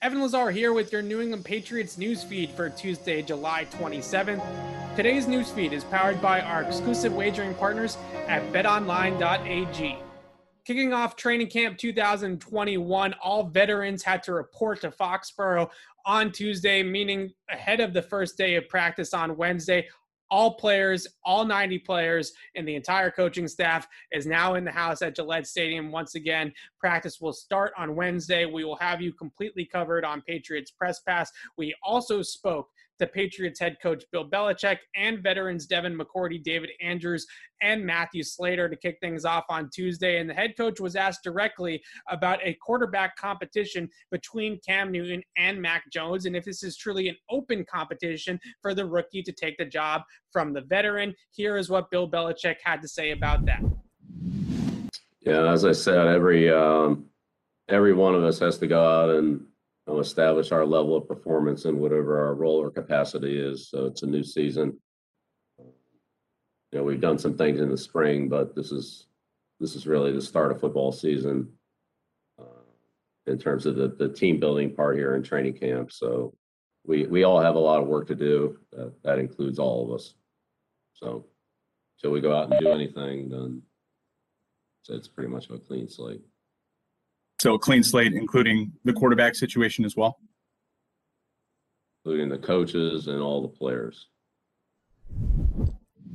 Evan Lazar here with your New England Patriots news feed for Tuesday, July 27th. Today's news feed is powered by our exclusive wagering partners at betonline.ag. Kicking off training camp 2021, all veterans had to report to Foxborough on Tuesday, meaning ahead of the first day of practice on Wednesday all players, all 90 players, and the entire coaching staff is now in the house at Gillette Stadium once again. Practice will start on Wednesday. We will have you completely covered on Patriots Press Pass. We also spoke to Patriots head coach Bill Belichick and veterans Devin McCourty, David Andrews, and Matthew Slater to kick things off on Tuesday. And the head coach was asked directly about a quarterback competition between Cam Newton and Mac Jones, and if this is truly an open competition for the rookie to take the job from the veteran. Here is what Bill Belichick had to say about that. Yeah, as I said, every um, every one of us has to go out and establish our level of performance in whatever our role or capacity is. So it's a new season. You know, we've done some things in the spring, but this is this is really the start of football season uh, in terms of the, the team building part here in training camp. So we we all have a lot of work to do. Uh, that includes all of us. So until we go out and do anything, then it's pretty much a clean slate. So a clean slate, including the quarterback situation as well. Including the coaches and all the players.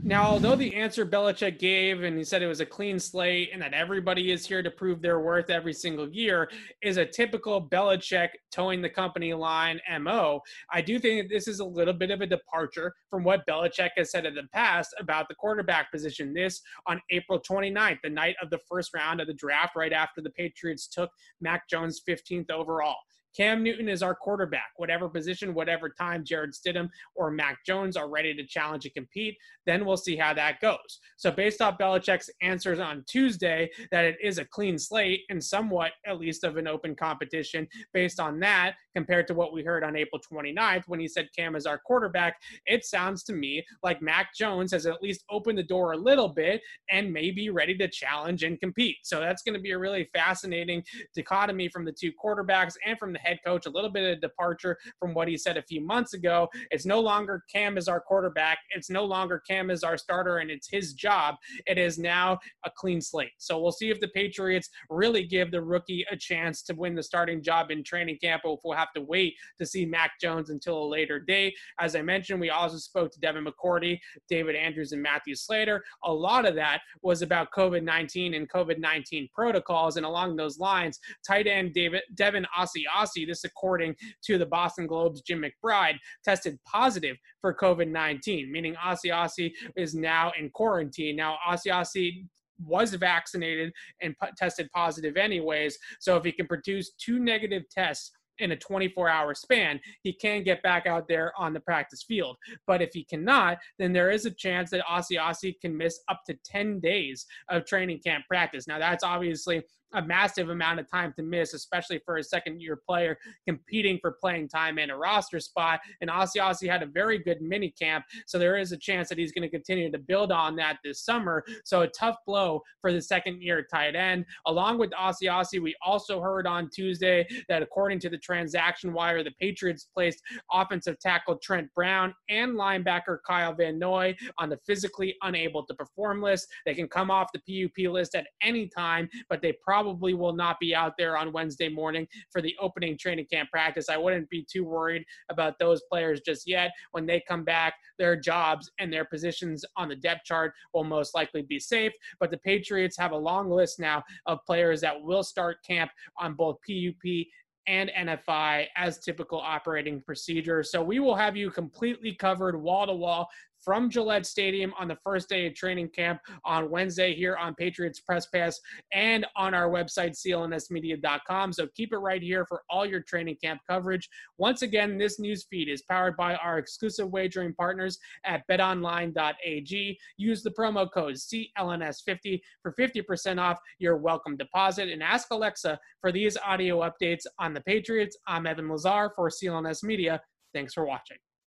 Now, although the answer Belichick gave, and he said it was a clean slate and that everybody is here to prove their worth every single year, is a typical Belichick toeing the company line MO, I do think that this is a little bit of a departure from what Belichick has said in the past about the quarterback position. This on April 29th, the night of the first round of the draft, right after the Patriots took Mac Jones 15th overall. Cam Newton is our quarterback. Whatever position, whatever time Jarrett Stidham or Mac Jones are ready to challenge and compete, then we'll see how that goes. So, based off Belichick's answers on Tuesday, that it is a clean slate and somewhat, at least, of an open competition, based on that, compared to what we heard on April 29th when he said Cam is our quarterback, it sounds to me like Mac Jones has at least opened the door a little bit and may be ready to challenge and compete. So, that's going to be a really fascinating dichotomy from the two quarterbacks and from the head coach, a little bit of departure from what he said a few months ago. It's no longer Cam is our quarterback. It's no longer Cam is our starter and it's his job. It is now a clean slate. So we'll see if the Patriots really give the rookie a chance to win the starting job in training camp. Or if we'll have to wait to see Mac Jones until a later date. As I mentioned, we also spoke to Devin McCourty, David Andrews, and Matthew Slater. A lot of that was about COVID 19 and COVID 19 protocols. And along those lines, tight end David Devin Asiasi this according to the Boston Globe's Jim McBride, tested positive for COVID 19, meaning Asiasi is now in quarantine. Now, Asiasi was vaccinated and p- tested positive anyways. So if he can produce two negative tests in a 24 hour span, he can get back out there on the practice field. But if he cannot, then there is a chance that Asiasi can miss up to 10 days of training camp practice. Now, that's obviously a massive amount of time to miss, especially for a second year player competing for playing time in a roster spot. And Asiasi had a very good mini camp, so there is a chance that he's going to continue to build on that this summer. So a tough blow for the second year tight end. Along with Asiasi, we also heard on Tuesday that according to the transaction wire, the Patriots placed offensive tackle Trent Brown and linebacker Kyle Van Noy on the physically unable to perform list. They can come off the PUP list at any time, but they probably probably will not be out there on Wednesday morning for the opening training camp practice. I wouldn't be too worried about those players just yet. When they come back, their jobs and their positions on the depth chart will most likely be safe. But the Patriots have a long list now of players that will start camp on both PUP and NFI as typical operating procedure. So we will have you completely covered wall to wall from Gillette Stadium on the first day of training camp on Wednesday here on Patriots Press Pass and on our website, clnsmedia.com. So keep it right here for all your training camp coverage. Once again, this news feed is powered by our exclusive wagering partners at betonline.ag. Use the promo code CLNS50 for 50% off your welcome deposit and ask Alexa for these audio updates on the Patriots. I'm Evan Lazar for CLNS Media. Thanks for watching.